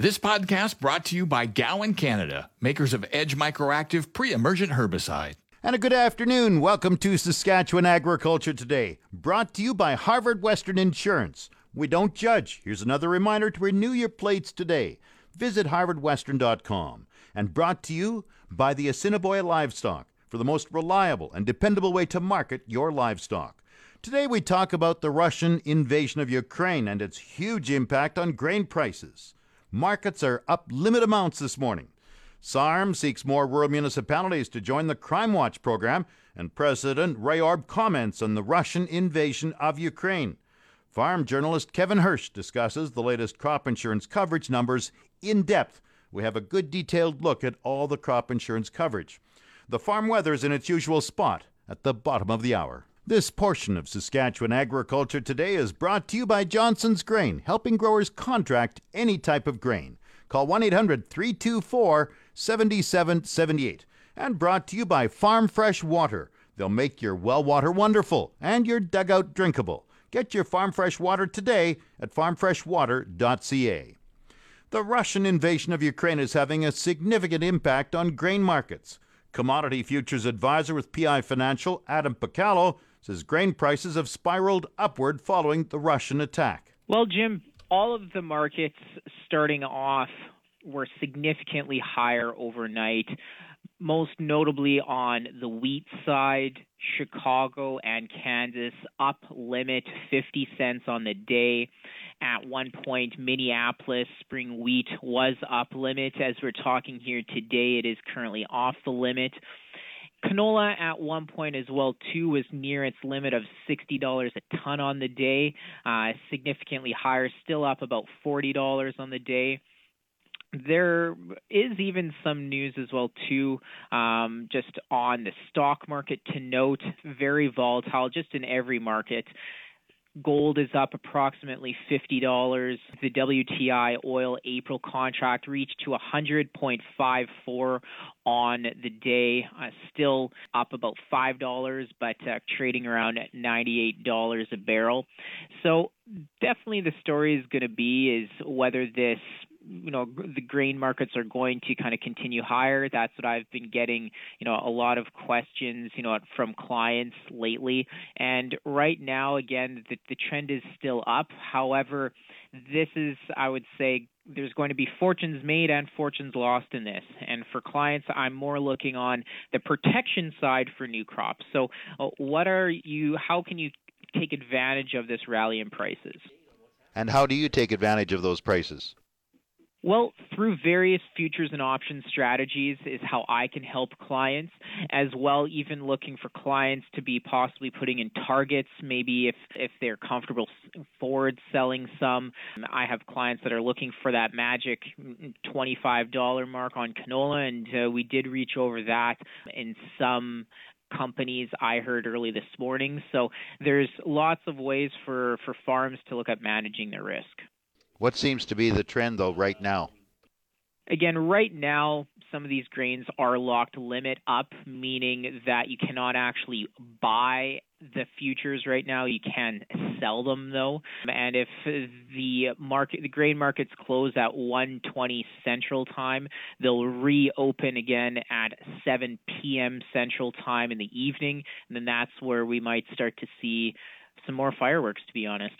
This podcast brought to you by Gowan Canada, makers of Edge Microactive pre-emergent herbicide. And a good afternoon. Welcome to Saskatchewan Agriculture Today, brought to you by Harvard Western Insurance. We don't judge. Here's another reminder to renew your plates today. Visit harvardwestern.com. And brought to you by the Assiniboia Livestock for the most reliable and dependable way to market your livestock. Today we talk about the Russian invasion of Ukraine and its huge impact on grain prices. Markets are up limit amounts this morning. SARM seeks more rural municipalities to join the Crime Watch program, and President Ray Orb comments on the Russian invasion of Ukraine. Farm journalist Kevin Hursh discusses the latest crop insurance coverage numbers in depth. We have a good detailed look at all the crop insurance coverage. The farm weather is in its usual spot at the bottom of the hour. This portion of Saskatchewan Agriculture Today is brought to you by Johnson's Grain, helping growers contract any type of grain. Call 1 800 324 7778. And brought to you by Farm Fresh Water. They'll make your well water wonderful and your dugout drinkable. Get your Farm Fresh Water today at farmfreshwater.ca. The Russian invasion of Ukraine is having a significant impact on grain markets. Commodity Futures Advisor with PI Financial, Adam Picallo, says grain prices have spiraled upward following the Russian attack. Well, Jim, all of the markets starting off were significantly higher overnight, most notably on the wheat side. Chicago and Kansas up limit 50 cents on the day. At one point, Minneapolis spring wheat was up limit. As we're talking here today, it is currently off the limit. Canola at one point as well too was near its limit of sixty dollars a ton on the day, uh, significantly higher, still up about forty dollars on the day. There is even some news as well too, um, just on the stock market to note. Very volatile, just in every market. Gold is up approximately $50. The WTI oil April contract reached to 100.54 on the day, uh, still up about $5, but uh, trading around $98 a barrel. So definitely the story is going to be is whether this you know the grain markets are going to kind of continue higher that's what i've been getting you know a lot of questions you know from clients lately and right now again the, the trend is still up however this is i would say there's going to be fortunes made and fortunes lost in this. And for clients, I'm more looking on the protection side for new crops. So, uh, what are you? How can you take advantage of this rally in prices? And how do you take advantage of those prices? Well, through various futures and options strategies is how I can help clients, as well even looking for clients to be possibly putting in targets, maybe if, if they're comfortable forward selling some. I have clients that are looking for that magic $25 mark on canola, and uh, we did reach over that in some companies I heard early this morning. So there's lots of ways for, for farms to look at managing their risk. What seems to be the trend, though, right now? Again, right now, some of these grains are locked limit up, meaning that you cannot actually buy the futures right now. You can sell them though. And if the market, the grain markets close at 1:20 Central Time, they'll reopen again at 7 p.m. Central Time in the evening, and then that's where we might start to see some more fireworks. To be honest.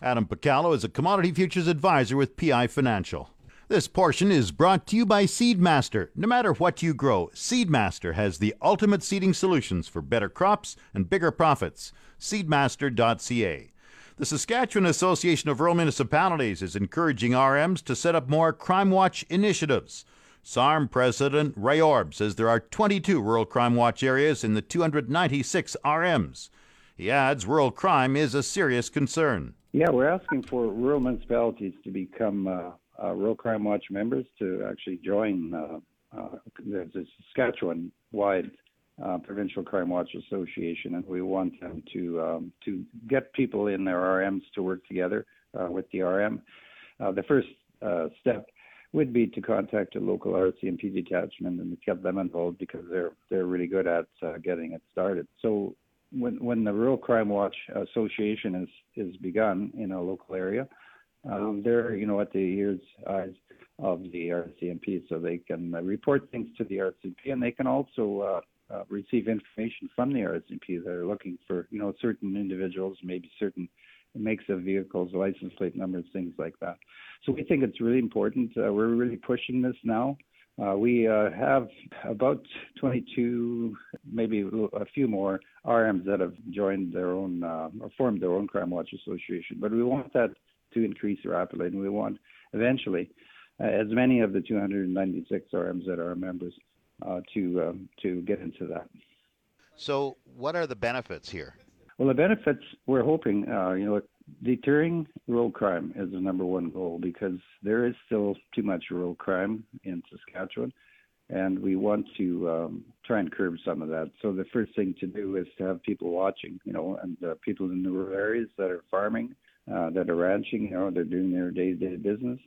Adam Picallo is a commodity futures advisor with PI Financial. This portion is brought to you by Seedmaster. No matter what you grow, Seedmaster has the ultimate seeding solutions for better crops and bigger profits. Seedmaster.ca. The Saskatchewan Association of Rural Municipalities is encouraging RMs to set up more Crime Watch initiatives. SARM President Ray Orb says there are 22 rural crime watch areas in the 296 RMs. He adds rural crime is a serious concern. Yeah, we're asking for rural municipalities to become uh, uh, Rural Crime Watch members to actually join uh, uh the Saskatchewan-wide uh, Provincial Crime Watch Association, and we want them to um, to get people in their RMs to work together uh, with the RM. the first step would be to contact a local RCMP detachment and get them involved because they're they're really good at getting it started. So when when the Rural Crime Watch Association is is begun in a local area, um, they're you know at the ears eyes of the RCMP, so they can uh, report things to the RCMP, and they can also uh, uh, receive information from the RCMP that are looking for you know certain individuals, maybe certain makes of vehicles, license plate numbers, things like that. So we think it's really important. Uh, we're really pushing this now. Uh, we uh, have about 22, maybe a few more RMs that have joined their own uh, or formed their own Crime Watch Association. But we want that to increase rapidly, and we want eventually uh, as many of the 296 RMs that are members uh, to um, to get into that. So, what are the benefits here? Well, the benefits we're hoping, uh, you know, deterring road crime is the number one goal because there is still too much road crime in Saskatchewan, and we want to um, try and curb some of that. So the first thing to do is to have people watching, you know, and uh, people in the rural areas that are farming, uh, that are ranching, you know, they're doing their day-to-day business.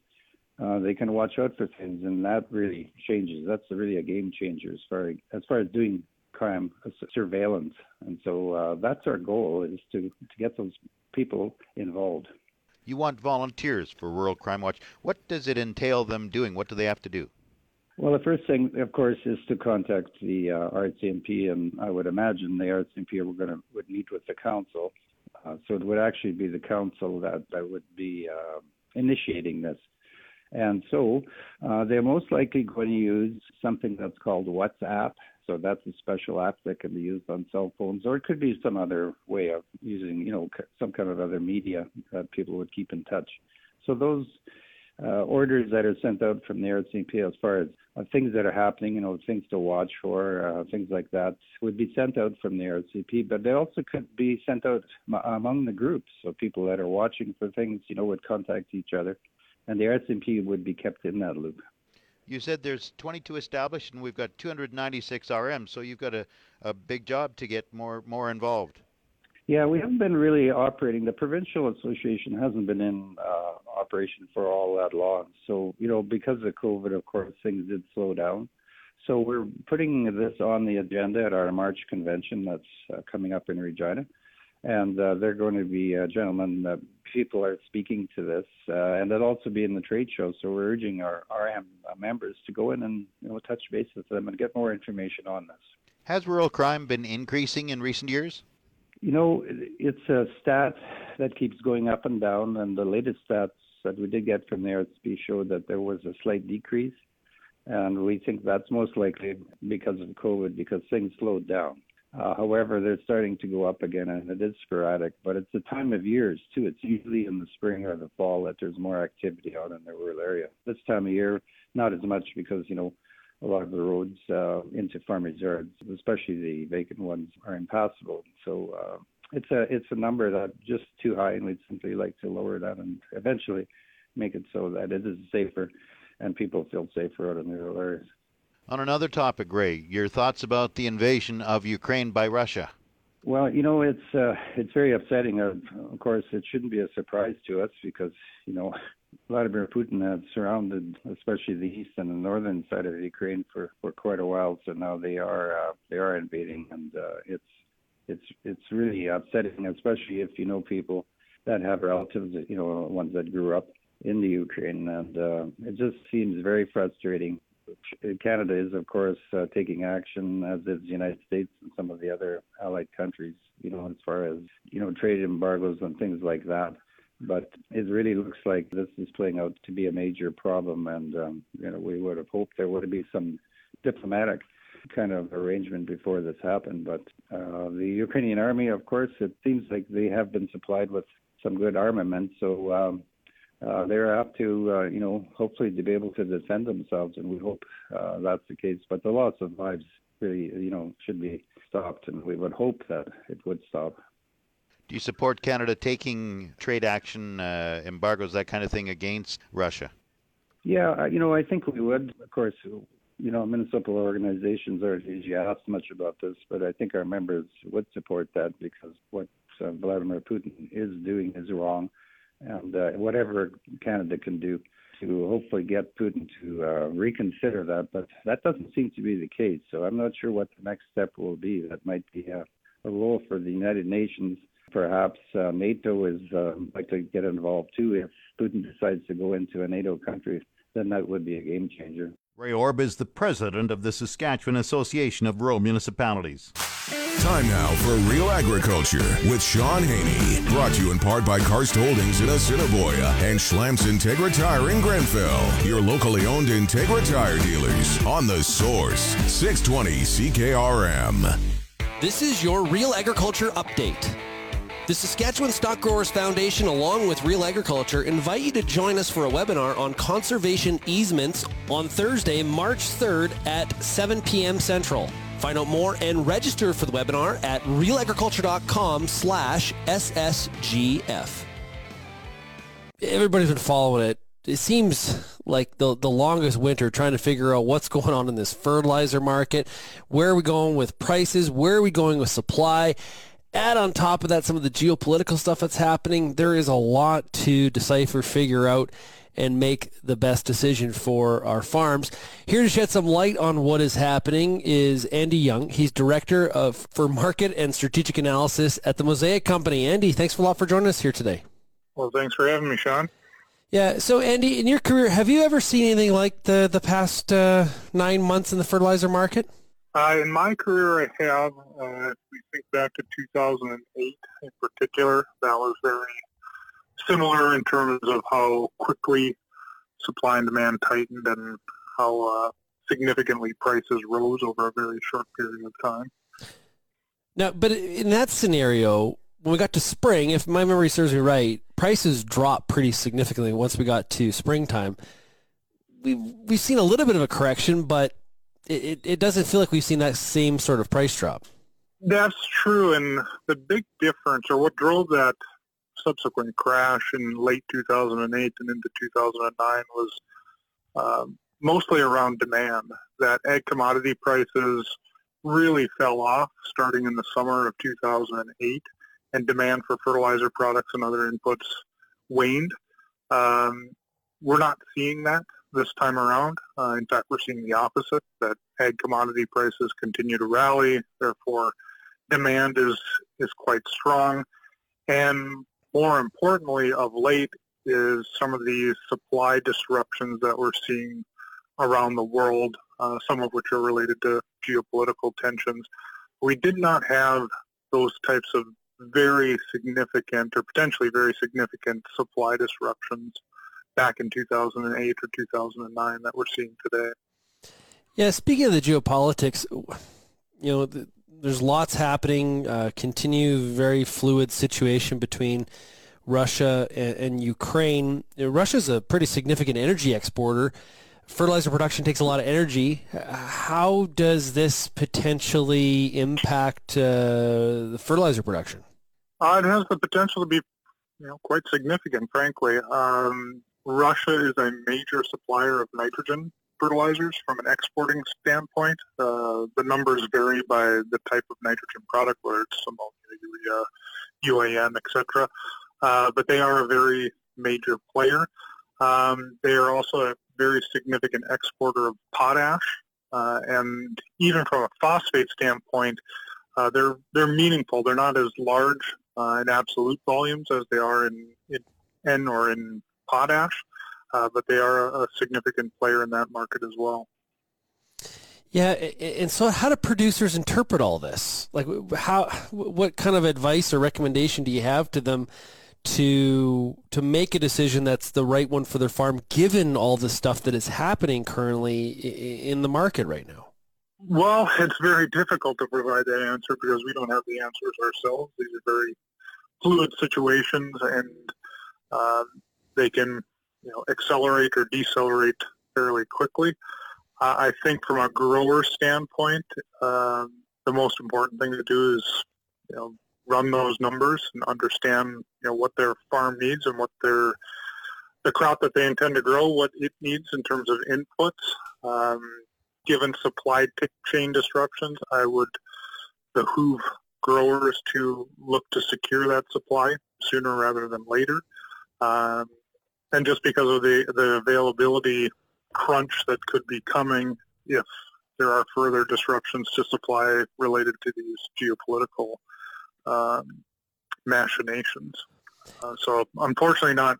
Uh, they can watch out for things, and that really changes. That's really a game changer as far as far as doing crime surveillance. And so uh, that's our goal is to, to get those people involved. You want volunteers for Rural Crime Watch. What does it entail them doing? What do they have to do? Well, the first thing, of course, is to contact the uh, RCMP, and I would imagine the RCMP were going to would meet with the council. Uh, so it would actually be the council that, that would be uh, initiating this. And so uh, they're most likely going to use something that's called WhatsApp. So that's a special app that can be used on cell phones, or it could be some other way of using, you know, some kind of other media that people would keep in touch. So those uh, orders that are sent out from the RCMP as far as uh, things that are happening, you know, things to watch for, uh, things like that, would be sent out from the RCMP, but they also could be sent out m- among the groups. So people that are watching for things, you know, would contact each other and the RCMP would be kept in that loop. You said there's 22 established, and we've got 296 RMs, so you've got a, a big job to get more more involved. Yeah, we haven't been really operating. The provincial association hasn't been in uh, operation for all that long. So, you know, because of COVID, of course, things did slow down. So we're putting this on the agenda at our March convention that's uh, coming up in Regina and uh, they're going to be uh, gentlemen. Uh, people are speaking to this, uh, and it'll also be in the trade show. So we're urging our RM members to go in and you know touch base with them and get more information on this. Has rural crime been increasing in recent years? You know, it's a stat that keeps going up and down, and the latest stats that we did get from the RCMP showed that there was a slight decrease, and we think that's most likely because of COVID, because things slowed down. Uh, however, they're starting to go up again, and it is sporadic. But it's the time of years too. It's usually in the spring or the fall that there's more activity out in the rural area. This time of year, not as much because you know a lot of the roads uh, into farmers' yards, especially the vacant ones, are impassable. So uh, it's a it's a number that just too high, and we'd simply like to lower that and eventually make it so that it is safer and people feel safer out in the rural areas. On another topic, Ray, your thoughts about the invasion of Ukraine by Russia? Well, you know, it's uh, it's very upsetting. Of course, it shouldn't be a surprise to us because you know Vladimir Putin had surrounded, especially the east and the northern side of Ukraine for, for quite a while. So now they are uh, they are invading, and uh, it's it's it's really upsetting, especially if you know people that have relatives, you know, ones that grew up in the Ukraine, and uh, it just seems very frustrating Canada is, of course, uh, taking action, as is the United States and some of the other allied countries, you know, as far as, you know, trade embargoes and things like that. But it really looks like this is playing out to be a major problem, and, um, you know, we would have hoped there would be some diplomatic kind of arrangement before this happened. But uh, the Ukrainian army, of course, it seems like they have been supplied with some good armament. So um, uh, they're apt to, uh, you know, hopefully to be able to defend themselves, and we hope uh, that's the case. But the loss of lives really, you know, should be stopped, and we would hope that it would stop. Do you support Canada taking trade action, uh, embargoes, that kind of thing against Russia? Yeah, you know, I think we would. Of course, you know, municipal organizations aren't usually asked much about this, but I think our members would support that because what uh, Vladimir Putin is doing is wrong and uh, whatever Canada can do to hopefully get Putin to uh, reconsider that. But that doesn't seem to be the case. So I'm not sure what the next step will be. That might be a, a role for the United Nations perhaps uh, NATO is uh, like to get involved too. If Putin decides to go into a NATO country, then that would be a game changer. Ray Orb is the president of the Saskatchewan Association of Rural Municipalities. Time now for Real Agriculture with Shaun Haney. Brought to you in part by Karst Holdings in Assiniboia and Schlamps Integra Tire in Grenfell. Your locally owned Integra Tire dealers on the source 620 CKRM. This is your Real Agriculture Update. The Saskatchewan Stock Growers Foundation, along with Real Agriculture, invite you to join us for a webinar on conservation easements on Thursday, March 3rd at 7 p.m. Central. Find out more and register for the webinar at realagriculture.com slash SSGF. Everybody's been following it. It seems like the, the longest winter trying to figure out what's going on in this fertilizer market. Where are we going with prices? Where are we going with supply? Add on top of that some of the geopolitical stuff that's happening. There is a lot to decipher, figure out, and make the best decision for our farms. Here to shed some light on what is happening is Andy Jung. He's director of for market and strategic analysis at the Mosaic Company. Andy, thanks a lot for joining us here today. Well, thanks for having me, Shaun. Yeah. So, Andy, in your career, have you ever seen anything like the the past uh, nine months in the fertilizer market? Uh, in my career, I have. Uh, if we think back to 2008 in particular, that was very similar in terms of how quickly supply and demand tightened and how uh, significantly prices rose over a very short period of time. Now, but in that scenario, when we got to spring, if my memory serves me right, prices dropped pretty significantly once we got to springtime. We've, we've seen a little bit of a correction, but it, it doesn't feel like we've seen that same sort of price drop. That's true, and the big difference, or what drove that subsequent crash in late 2008 and into 2009 was um, mostly around demand. That ag commodity prices really fell off starting in the summer of 2008, and demand for fertilizer products and other inputs waned. Um, we're not seeing that this time around. Uh, in fact, we're seeing the opposite, that ag commodity prices continue to rally. Therefore, demand is, is quite strong. And more importantly, of late, is some of these supply disruptions that we're seeing around the world, uh, some of which are related to geopolitical tensions. We did not have those types of very significant or potentially very significant supply disruptions back in 2008 or 2009 that we're seeing today. Yeah, speaking of the geopolitics, you know, the, there's lots happening. Uh, continue very fluid situation between Russia and, and Ukraine. Russia's a pretty significant energy exporter. Fertilizer production takes a lot of energy. How does this potentially impact uh, the fertilizer production? Uh, it has the potential to be, you know, quite significant. Frankly, um, Russia is a major supplier of nitrogen fertilizers from an exporting standpoint. Uh, the numbers vary by the type of nitrogen product, whether it's ammonia, urea, UAN, etc. Uh, but they are a very major player. Um, they are also a very significant exporter of potash, uh, and even from a phosphate standpoint, uh, they're they're meaningful. They're not as large uh, in absolute volumes as they are in, in N or in potash, uh, but they are a, a significant player in that market as well. Yeah, and so how do producers interpret all this? Like, how, what kind of advice or recommendation do you have to them to to make a decision that's the right one for their farm, given all the stuff that is happening currently in the market right now? Well, it's very difficult to provide that answer because we don't have the answers ourselves. These are very fluid situations, and um, they can you know accelerate or decelerate fairly quickly. Uh, I think from a grower standpoint, um, the most important thing to do is you know run those numbers and understand you know what their farm needs and what their the crop that they intend to grow, what it needs in terms of inputs. Um, given supply chain disruptions, I would behoove growers to look to secure that supply sooner rather than later. Um, and just because of the, the availability crunch that could be coming if there are further disruptions to supply related to these geopolitical um, machinations. Uh, so unfortunately, not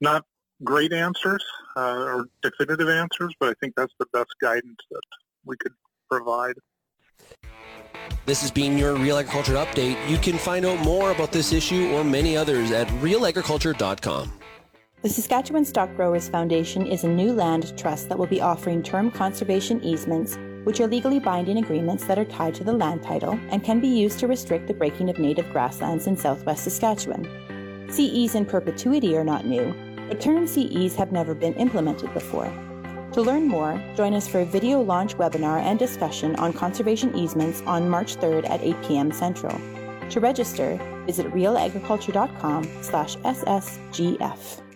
not great answers uh, or definitive answers, but I think that's the best guidance that we could provide. This has been your Real Agriculture Update. You can find out more about this issue or many others at realagriculture.com. The Saskatchewan Stock Growers Foundation is a new land trust that will be offering term conservation easements, which are legally binding agreements that are tied to the land title and can be used to restrict the breaking of native grasslands in southwest Saskatchewan. CEs in perpetuity are not new, but term CEs have never been implemented before. To learn more, join us for a video launch webinar and discussion on conservation easements on March 3rd at 8 p.m. Central. To register, visit realagriculture.com slash ssgf.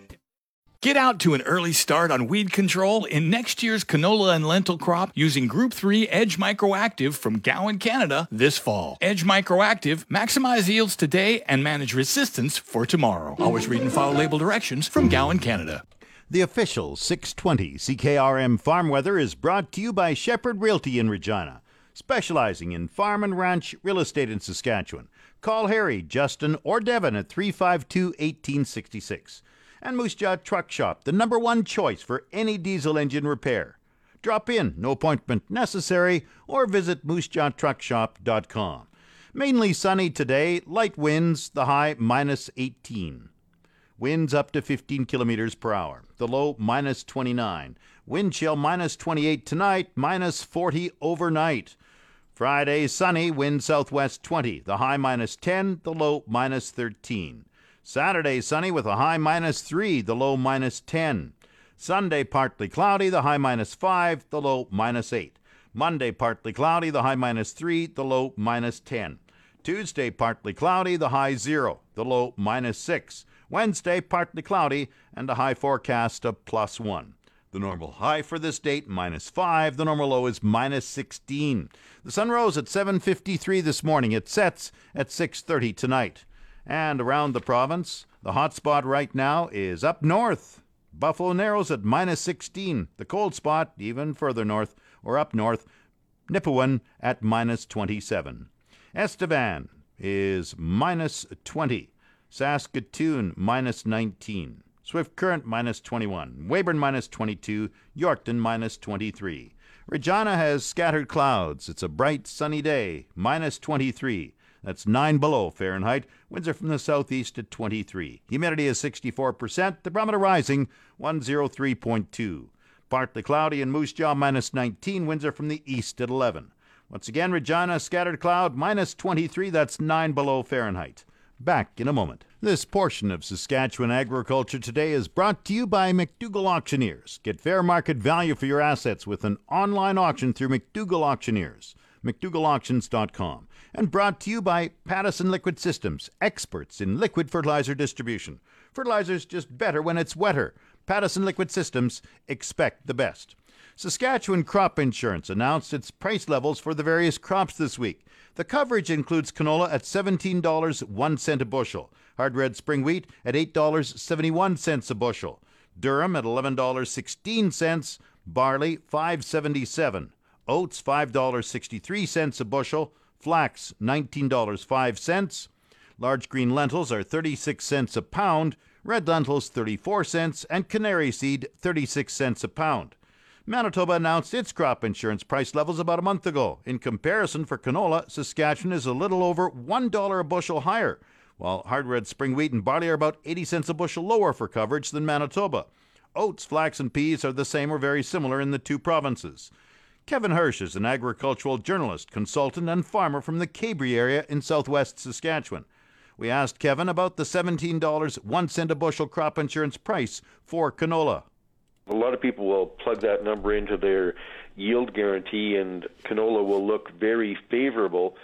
Get out to an early start on weed control in next year's canola and lentil crop using Group 3 Edge Microactive from Gowan, Canada this fall. Edge Microactive, maximize yields today and manage resistance for tomorrow. Always read and follow label directions from Gowan, Canada. The official 620 CKRM farm weather is brought to you by Shepherd Realty in Regina, specializing in farm and ranch real estate in Saskatchewan. Call Harry, Justin, or Devin at 352 1866 and Moose Jaw Truck Shop, the number one choice for any diesel engine repair. Drop in, no appointment necessary, or visit moosejawtruckshop.com. Mainly sunny today, light winds, the high minus 18. Winds up to 15 kilometers per hour, the low minus 29. Wind chill minus 28 tonight, minus 40 overnight. Friday sunny, wind southwest 20, the high minus 10, the low minus 13. Saturday sunny with a high minus 3, the low minus 10. Sunday partly cloudy, the high minus 5, the low minus 8. Monday partly cloudy, the high minus 3, the low minus 10. Tuesday partly cloudy, the high 0, the low minus 6. Wednesday partly cloudy and a high forecast of plus 1. The normal high for this date minus 5, the normal low is minus 16. The sun rose at 7:53 this morning. It sets at 6:30 tonight. And around the province, the hot spot right now is up north. Buffalo Narrows at minus 16. The cold spot, even further north or up north, Nipawin at minus 27. Estevan is minus 20. Saskatoon minus 19. Swift Current minus 21. Weyburn minus 22. Yorkton minus 23. Regina has scattered clouds. It's a bright sunny day, minus 23. That's 9 below Fahrenheit. Winds are from the southeast at 23. Humidity is 64%. The barometer rising 103.2. Partly cloudy in Moose Jaw minus 19. Winds are from the east at 11. Once again, Regina scattered cloud minus 23. That's 9 below Fahrenheit. Back in a moment. This portion of Saskatchewan Agriculture Today is brought to you by McDougall Auctioneers. Get fair market value for your assets with an online auction through McDougall Auctioneers. McDougallAuctions.com. And brought to you by Pattison Liquid Systems, experts in liquid fertilizer distribution. Fertilizer's just better when it's wetter. Pattison Liquid Systems, expect the best. Saskatchewan Crop Insurance announced its price levels for the various crops this week. The coverage includes canola at $17 1 cent a bushel, hard red spring wheat at $8.71 a bushel, durum at $11.16, barley 5.77, oats $5.63 a bushel, flax $19.05, large green lentils are 36 cents a pound, red lentils 34 cents, and canary seed 36 cents a pound. Manitoba announced its crop insurance price levels about a month ago. In comparison, for canola, Saskatchewan is a little over $1 a bushel higher, while hard red spring wheat and barley are about 80 cents a bushel lower for coverage than Manitoba. Oats, flax, and peas are the same or very similar in the two provinces. Kevin Hursh is an agricultural journalist, consultant, and farmer from the Cabri area in southwest Saskatchewan. We asked Kevin about the $17 one cent a bushel crop insurance price for canola. A lot of people will plug that number into their yield guarantee, and canola will look very favorable.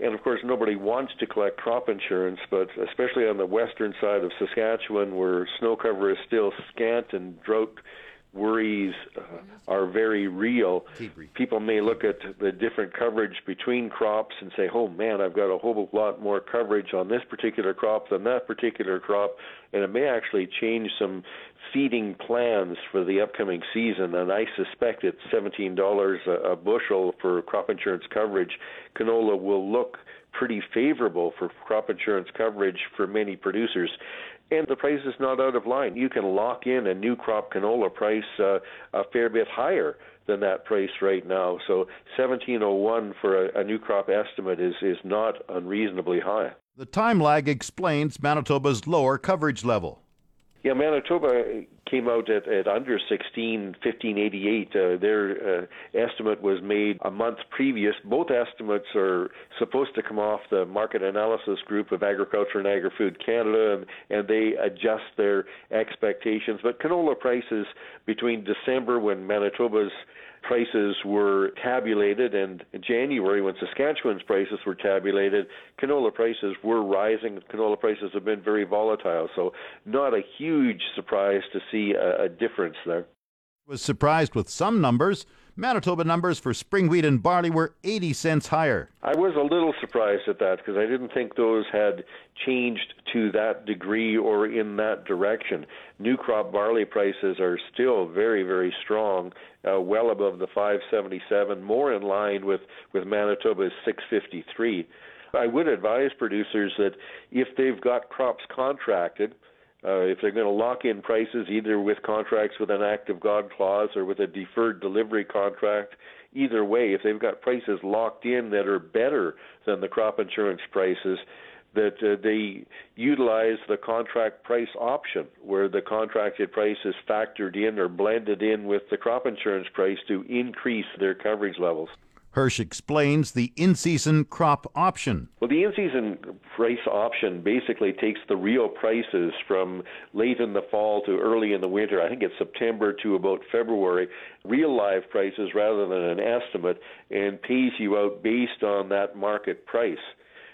And of course, nobody wants to collect crop insurance, but especially on the western side of Saskatchewan, where snow cover is still scant and drought worries uh, are very real. People may look at the different coverage between crops and say, "Oh man, I've got a whole lot more coverage on this particular crop than that particular crop," and it may actually change some feeding plans for the upcoming season. And I suspect at $17 a bushel for crop insurance coverage, canola will look pretty favorable for crop insurance coverage for many producers. And the price is not out of line. You can lock in a new crop canola price uh, a fair bit higher than that price right now. So 1701 for a, a new crop estimate is, is not unreasonably high. The time lag explains Manitoba's lower coverage level. Yeah, Manitoba came out at, at under 16, 1588. Uh, their uh, estimate was made a month previous. Both estimates are supposed to come off the Market Analysis Group of Agriculture and Agri-Food Canada, and, and they adjust their expectations. But canola prices between December, when Manitoba's prices were tabulated, and in January, when Saskatchewan's prices were tabulated, canola prices were rising. Canola prices have been very volatile, so not a huge surprise to see a, a difference there. Was surprised with some numbers. Manitoba numbers for spring wheat and barley were 80 cents higher. I was a little surprised at that because I didn't think those had changed to that degree or in that direction. New crop barley prices are still very, very strong, uh, well above the 577, more in line with, with Manitoba's 653. I would advise producers that if they've got crops contracted, uh, if they're going to lock in prices either with contracts with an act of God clause or with a deferred delivery contract, either way, if they've got prices locked in that are better than the crop insurance prices, that uh, they utilize the contract price option where the contracted price is factored in or blended in with the crop insurance price to increase their coverage levels. Hursh explains the in season crop option. Well, the in season price option basically takes the real prices from late in the fall to early in the winter. I think it's September to about February, real live prices rather than an estimate, and pays you out based on that market price.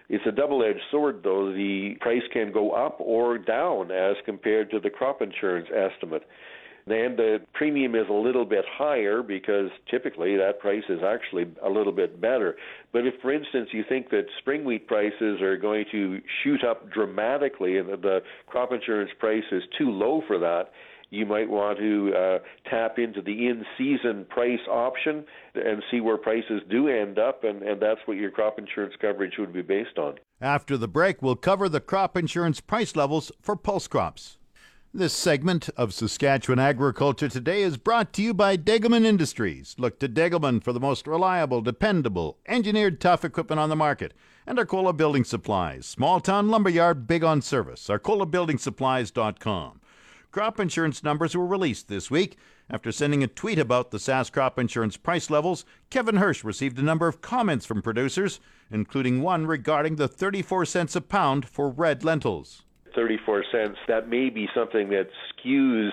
It's a double edged sword, though. The price can go up or down as compared to the crop insurance estimate. Then the premium is a little bit higher because typically that price is actually a little bit better. But if, for instance, you think that spring wheat prices are going to shoot up dramatically and the crop insurance price is too low for that, you might want to uh, tap into the in-season price option and see where prices do end up, and, and that's what your crop insurance coverage would be based on. After the break, we'll cover the crop insurance price levels for pulse crops. This segment of Saskatchewan Agriculture Today is brought to you by Degelman Industries. Look to Degelman for the most reliable, dependable, engineered tough equipment on the market. And Arcola Building Supplies, small town lumberyard, big on service. ArcolaBuildingSupplies.com. Crop insurance numbers were released this week. After sending a tweet about the SAS crop insurance price levels, Kevin Hursh received a number of comments from producers, including one regarding the 34 cents a pound for red lentils. 34 cents, that may be something that skews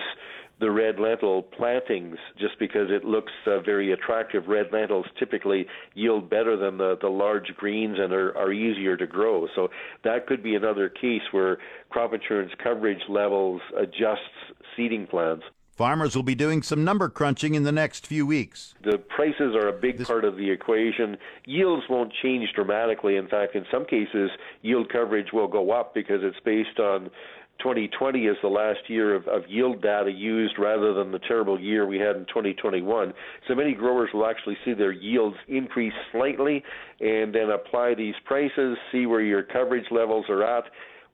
the red lentil plantings just because it looks uh, very attractive. Red lentils typically yield better than the, the large greens and are, are easier to grow. So that could be another case where crop insurance coverage levels adjusts seeding plans. Farmers will be doing some number crunching in the next few weeks. The prices are a big this... part of the equation. Yields won't change dramatically. In fact, in some cases, yield coverage will go up because it's based on 2020 as the last year of, of yield data used rather than the terrible year we had in 2021. So many growers will actually see their yields increase slightly and then apply these prices, see where your coverage levels are at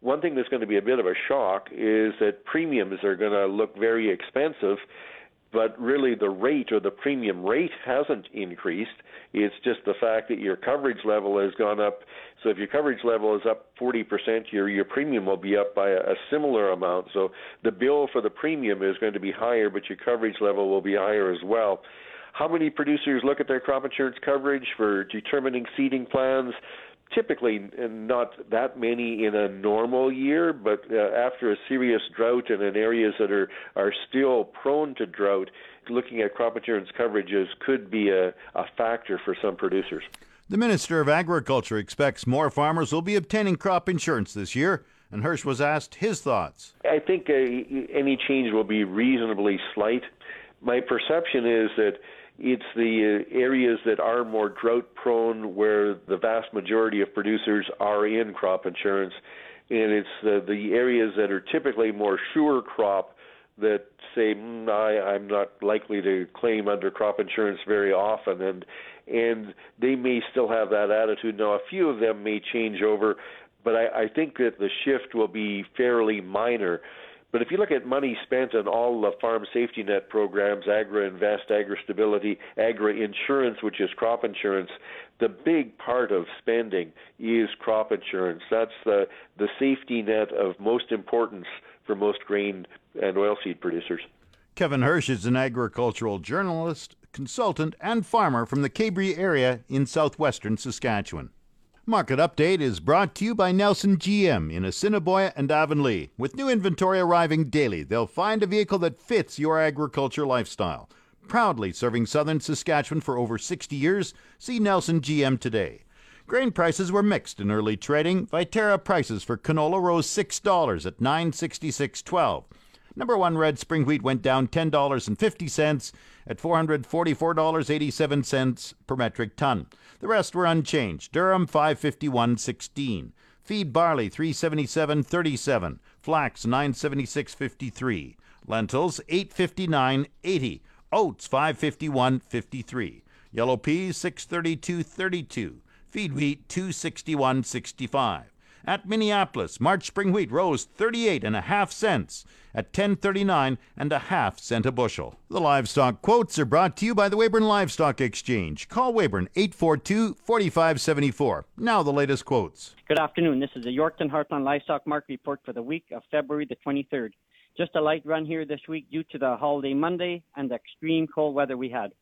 one thing that's going to be a bit of a shock is that premiums are going to look very expensive, but really the rate or the premium rate hasn't increased. It's just the fact that your coverage level has gone up. So if your coverage level is up 40%, your your premium will be up by a, a similar amount. So the bill for the premium is going to be higher, but your coverage level will be higher as well. How many producers look at their crop insurance coverage for determining seeding plans? Typically not that many in a normal year, but uh, after a serious drought and in areas that are, are still prone to drought, looking at crop insurance coverages could be a, a factor for some producers. The Minister of Agriculture expects more farmers will be obtaining crop insurance this year, and Hursh was asked his thoughts. I think uh, any change will be reasonably slight my perception is that it's the uh, areas that are more drought prone where the vast majority of producers are in crop insurance and it's the, the areas that are typically more sure crop that say mm, I, I'm not likely to claim under crop insurance very often, and and they may still have that attitude. Now, a few of them may change over, but I, I think that the shift will be fairly minor. But if you look at money spent on all the farm safety net programs, Agri Invest, Agri Stability, Agri Insurance, which is crop insurance, the big part of spending is crop insurance. That's the the safety net of most importance for most grain and oilseed producers. Kevin Hursh is an agricultural journalist, consultant, and farmer from the Cabri area in southwestern Saskatchewan. Market Update is brought to you by Nelson GM in Assiniboia and Avonlea. With new inventory arriving daily, they'll find a vehicle that fits your agriculture lifestyle. Proudly serving southern Saskatchewan for over 60 years, see Nelson GM today. Grain prices were mixed in early trading. Viterra prices for canola rose $6 at 966.12. Number one red spring wheat went down $10.50 at $444.87 per metric ton. The rest were unchanged. Durum 551.16. Feed barley 377.37. Flax 976.53. Lentils 859.80. Oats 551.53. Yellow peas 632.32. Feed wheat 261.65. At Minneapolis, March spring wheat rose 38 and a half cents at 1039 and a half cent a bushel. The livestock quotes are brought to you by the Weyburn Livestock Exchange. Call Weyburn 842-4574. Now the latest quotes. Good afternoon. This is the Yorkton Heartland Livestock Market Report for the week of February the 23rd. Just a light run here this week due to the holiday Monday and the extreme cold weather we had.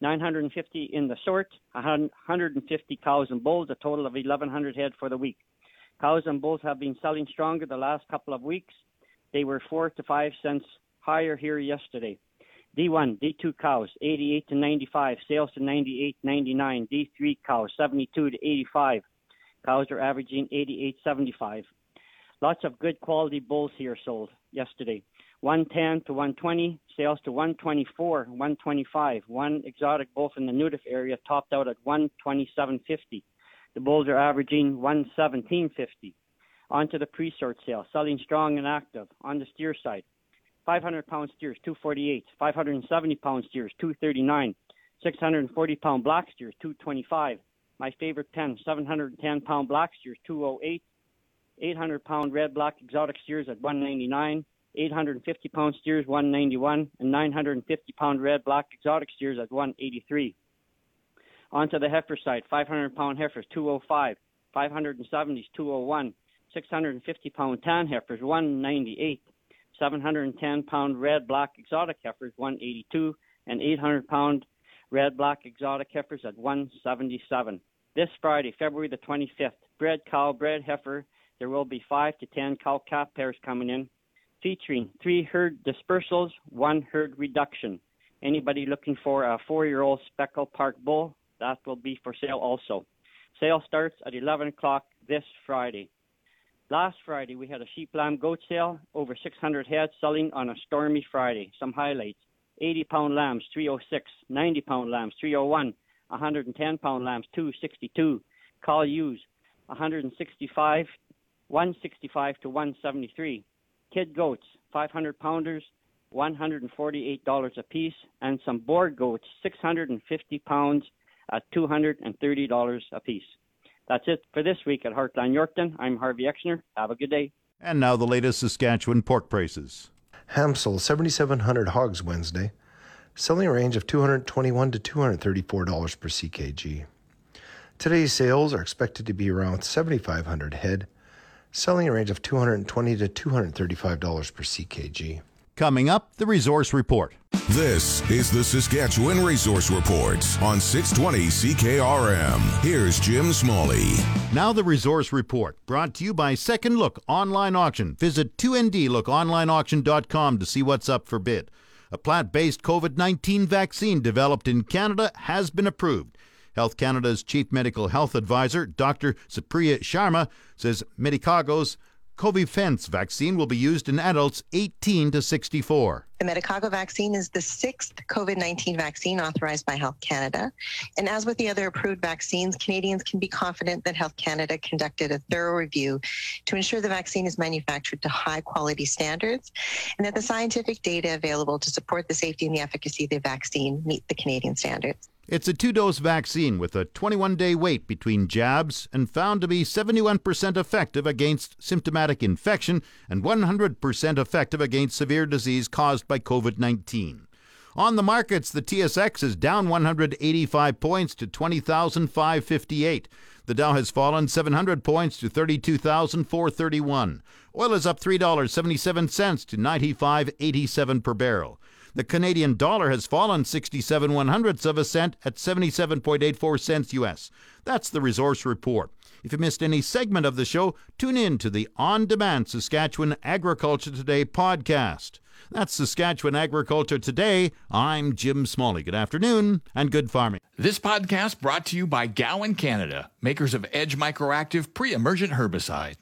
950 in the sort, 150 cows and bulls, a total of 1,100 head for the week. Cows and bulls have been selling stronger the last couple of weeks. They were four to five cents higher here yesterday. D1, D2 cows, 88 to 95, sales to 98, 99. D3 cows, 72 to 85. Cows are averaging 88, 75. Lots of good quality bulls here sold yesterday. 110 to 120, sales to 124, 125. One exotic bull from the Neudorf area topped out at 127.50. The bulls are averaging 117.50. On to the pre-sort sale, selling strong and active. On the steer side, 500 pound steers 248, 570 pound steers 239, 640 pound black steers 225. My favorite pen, 710 pound black steers 208, 800 pound red black exotic steers at 199, 850 pound steers 191, and 950 pound red black exotic steers at 183. Onto the heifer side, 500 pound heifers 205, 570s 201, 650 pound tan heifers 198, 710 pound red black exotic heifers 182, and 800 pound red black exotic heifers at 177. This Friday, February the 25th, bred cow, bred heifer, there will be 5 to 10 cow calf pairs coming in, featuring three herd dispersals, one herd reduction. Anybody looking for a four year old speckled park bull, that will be for sale also. Sale starts at 11 o'clock this Friday. Last Friday, we had a sheep lamb goat sale, over 600 heads selling on a stormy Friday. Some highlights 80 pound lambs, 306, 90 pound lambs, 301, 110 pound lambs, 262, call ewes, 165, 165 to 173. Kid goats, 500 pounders, $148 a piece, and some Boer goats, 650 pounds at $230 a piece. That's it for this week at Heartland Yorkton. I'm Harvey Exner. Have a good day. And now the latest Saskatchewan pork prices. Ham sold 7,700 hogs Wednesday, selling a range of 221 to $234 per ckg. Today's sales are expected to be around 7,500 head, selling a range of 220 to $235 per ckg. Coming up, the Resource Report. This is the Saskatchewan Resource Report on 620 CKRM. Here's Jim Smalley. Now, the Resource Report, brought to you by Second Look Online Auction. Visit 2ndlookonlineauction.com to see what's up for bid. A plant based COVID 19 vaccine developed in Canada has been approved. Health Canada's Chief Medical Health Advisor, Dr. Supriya Sharma, says Medicago's Covifenz vaccine will be used in adults 18 to 64. The Medicago vaccine is the sixth COVID 19 vaccine authorized by Health Canada. And as with the other approved vaccines, Canadians can be confident that Health Canada conducted a thorough review to ensure the vaccine is manufactured to high quality standards and that the scientific data available to support the safety and the efficacy of the vaccine meet the Canadian standards. It's a two dose vaccine with a 21 day wait between jabs and found to be 71% effective against symptomatic infection and 100% effective against severe disease caused by COVID 19. On the markets, the TSX is down 185 points to 20,558. The Dow has fallen 700 points to 32,431. Oil is up $3.77 to 95.87 per barrel. The Canadian dollar has fallen 67 one hundredths of a cent at 77.84 cents US. That's the resource report. If you missed any segment of the show, tune in to the On Demand Saskatchewan Agriculture Today podcast. That's Saskatchewan Agriculture Today. I'm Jim Smalley. Good afternoon and good farming. This podcast brought to you by Gowan Canada, makers of Edge Microactive pre emergent herbicide.